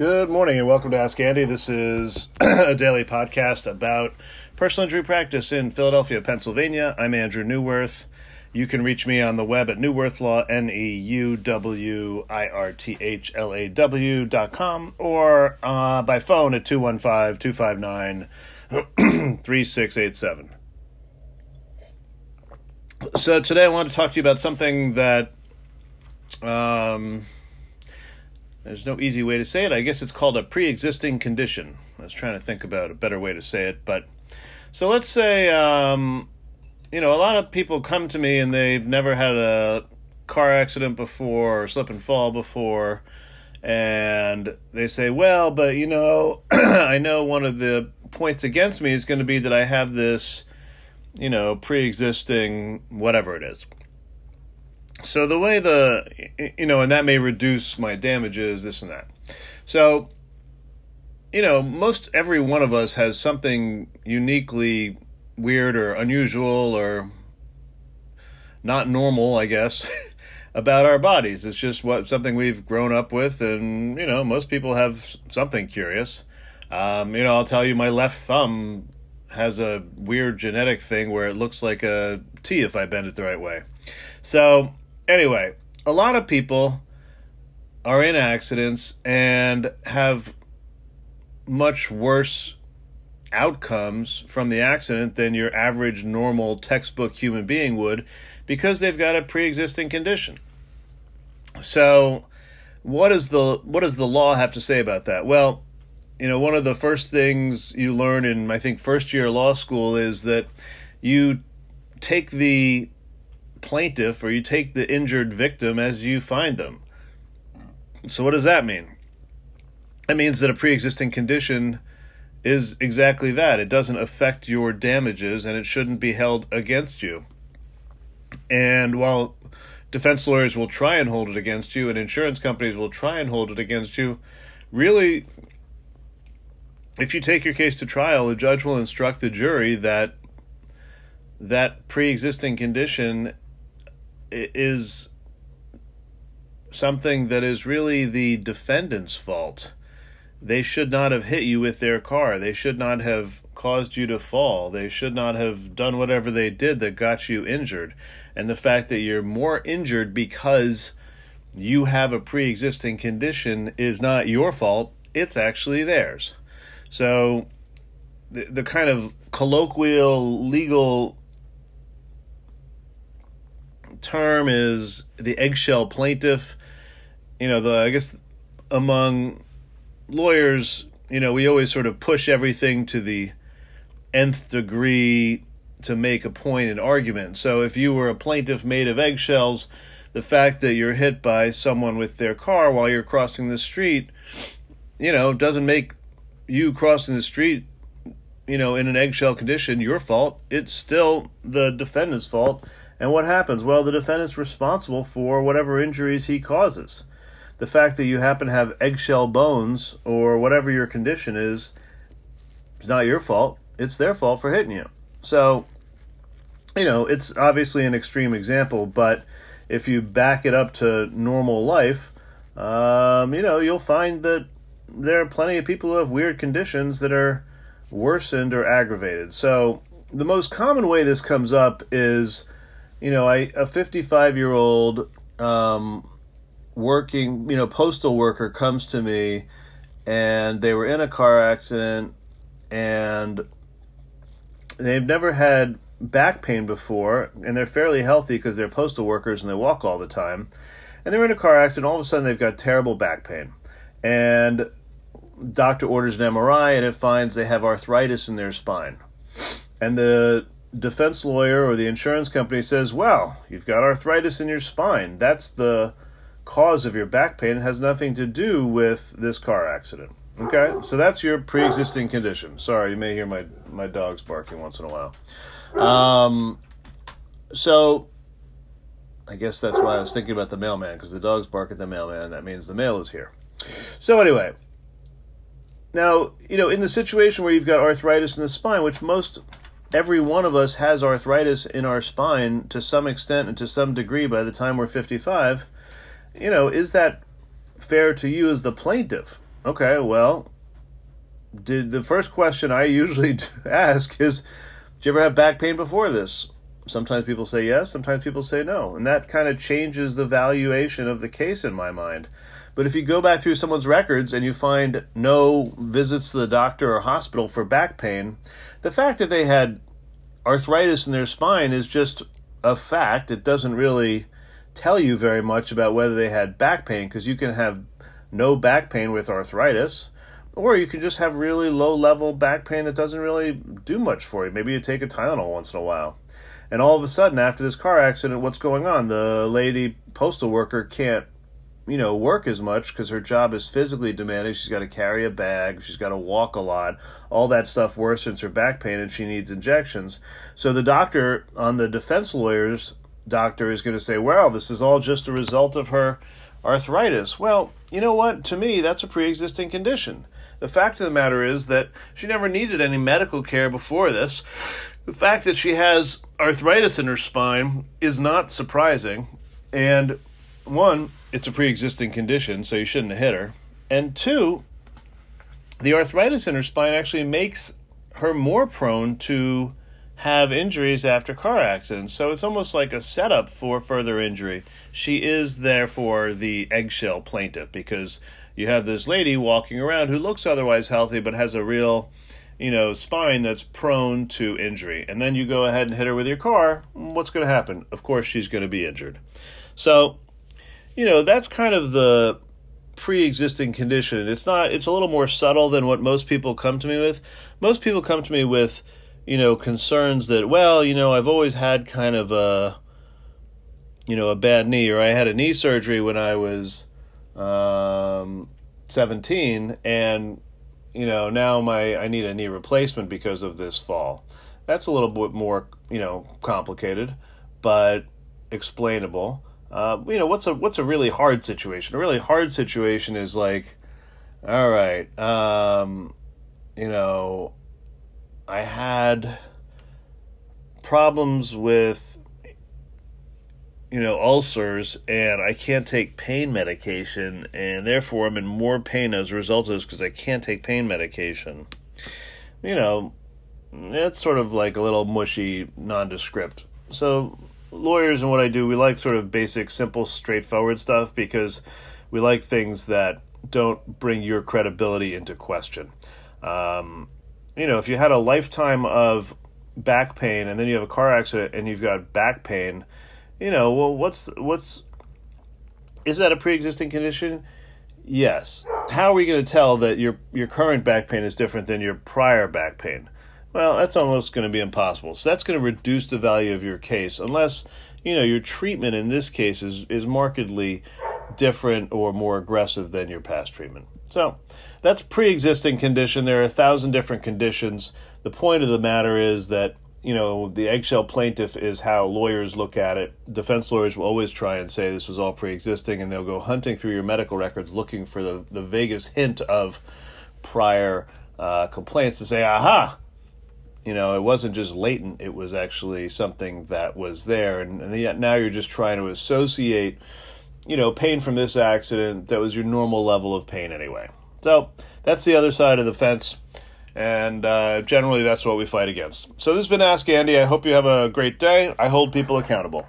Good morning and welcome to Ask Andy. This is a daily podcast about personal injury practice in Philadelphia, Pennsylvania. I'm Andrew Neuwirth. You can reach me on the web at Neuwirth Law, N E U W I R T H L A W dot com, or uh, by phone at 215 259 3687. So today I want to talk to you about something that um, there's no easy way to say it. I guess it's called a pre-existing condition. I was trying to think about a better way to say it, but so let's say um, you know a lot of people come to me and they've never had a car accident before or slip and fall before and they say well but you know i know one of the points against me is going to be that i have this you know, pre-existing whatever it is. So the way the you know, and that may reduce my damages, this and that. So, you know, most every one of us has something uniquely weird or unusual or not normal, I guess, about our bodies. It's just what something we've grown up with, and you know, most people have something curious. Um, you know, I'll tell you, my left thumb has a weird genetic thing where it looks like a T if I bend it the right way. So, anyway, a lot of people are in accidents and have much worse outcomes from the accident than your average normal textbook human being would because they've got a pre-existing condition. So, what is the what does the law have to say about that? Well, you know, one of the first things you learn in, I think, first year law school is that you take the plaintiff or you take the injured victim as you find them. So, what does that mean? That means that a pre existing condition is exactly that. It doesn't affect your damages and it shouldn't be held against you. And while defense lawyers will try and hold it against you and insurance companies will try and hold it against you, really if you take your case to trial, the judge will instruct the jury that that pre-existing condition is something that is really the defendant's fault. They should not have hit you with their car. They should not have caused you to fall. They should not have done whatever they did that got you injured. And the fact that you're more injured because you have a pre existing condition is not your fault, it's actually theirs. So the, the kind of colloquial legal term is the eggshell plaintiff. You know, the I guess among lawyers, you know, we always sort of push everything to the nth degree to make a point in argument. So if you were a plaintiff made of eggshells, the fact that you're hit by someone with their car while you're crossing the street, you know, doesn't make you crossing the street, you know, in an eggshell condition, your fault. It's still the defendant's fault. And what happens? Well, the defendant's responsible for whatever injuries he causes. The fact that you happen to have eggshell bones or whatever your condition is, it's not your fault. It's their fault for hitting you. So, you know, it's obviously an extreme example, but if you back it up to normal life, um, you know, you'll find that there are plenty of people who have weird conditions that are worsened or aggravated. So the most common way this comes up is, you know, I, a 55 year old um, working, you know, postal worker comes to me and they were in a car accident and they've never had back pain before and they're fairly healthy because they're postal workers and they walk all the time. And they're in a car accident, all of a sudden they've got terrible back pain. And doctor orders an MRI and it finds they have arthritis in their spine. And the defense lawyer or the insurance company says, Well, you've got arthritis in your spine. That's the cause of your back pain. It has nothing to do with this car accident. Okay? So that's your pre existing condition. Sorry, you may hear my, my dogs barking once in a while. Um, so I guess that's why I was thinking about the mailman, because the dogs bark at the mailman. That means the mail is here. So, anyway, now, you know, in the situation where you've got arthritis in the spine, which most every one of us has arthritis in our spine to some extent and to some degree by the time we're 55, you know, is that fair to you as the plaintiff? okay, well, did the first question I usually ask is, did you ever have back pain before this? Sometimes people say yes, sometimes people say no. And that kind of changes the valuation of the case in my mind. But if you go back through someone's records and you find no visits to the doctor or hospital for back pain, the fact that they had arthritis in their spine is just a fact. It doesn't really tell you very much about whether they had back pain because you can have no back pain with arthritis or you can just have really low level back pain that doesn't really do much for you. Maybe you take a Tylenol once in a while. And all of a sudden, after this car accident, what's going on? The lady postal worker can't, you know, work as much because her job is physically demanding. She's got to carry a bag, she's got to walk a lot. All that stuff worsens her back pain, and she needs injections. So the doctor on the defense lawyer's doctor is going to say, well, this is all just a result of her arthritis. Well, you know what? To me, that's a pre existing condition. The fact of the matter is that she never needed any medical care before this. The fact that she has arthritis in her spine is not surprising. And one, it's a pre existing condition, so you shouldn't hit her. And two, the arthritis in her spine actually makes her more prone to have injuries after car accidents. So it's almost like a setup for further injury. She is therefore the eggshell plaintiff because you have this lady walking around who looks otherwise healthy but has a real you know, spine that's prone to injury. And then you go ahead and hit her with your car, what's going to happen? Of course, she's going to be injured. So, you know, that's kind of the pre-existing condition. It's not it's a little more subtle than what most people come to me with. Most people come to me with, you know, concerns that well, you know, I've always had kind of a you know, a bad knee or I had a knee surgery when I was um 17 and you know, now my I need a knee replacement because of this fall. That's a little bit more, you know, complicated, but explainable. Uh, you know, what's a what's a really hard situation? A really hard situation is like, all right, um, you know, I had problems with you know, ulcers and I can't take pain medication, and therefore I'm in more pain as a result of this because I can't take pain medication. You know, it's sort of like a little mushy, nondescript. So, lawyers and what I do, we like sort of basic, simple, straightforward stuff because we like things that don't bring your credibility into question. Um, you know, if you had a lifetime of back pain and then you have a car accident and you've got back pain, you know, well, what's what's is that a pre-existing condition? Yes. How are we going to tell that your your current back pain is different than your prior back pain? Well, that's almost going to be impossible. So that's going to reduce the value of your case unless, you know, your treatment in this case is is markedly different or more aggressive than your past treatment. So, that's pre-existing condition. There are a thousand different conditions. The point of the matter is that you know, the eggshell plaintiff is how lawyers look at it. Defense lawyers will always try and say this was all pre existing, and they'll go hunting through your medical records looking for the, the vaguest hint of prior uh, complaints to say, aha, you know, it wasn't just latent, it was actually something that was there. And, and yet now you're just trying to associate, you know, pain from this accident that was your normal level of pain anyway. So that's the other side of the fence and uh, generally that's what we fight against. So this has been Ask Andy. I hope you have a great day. I hold people accountable.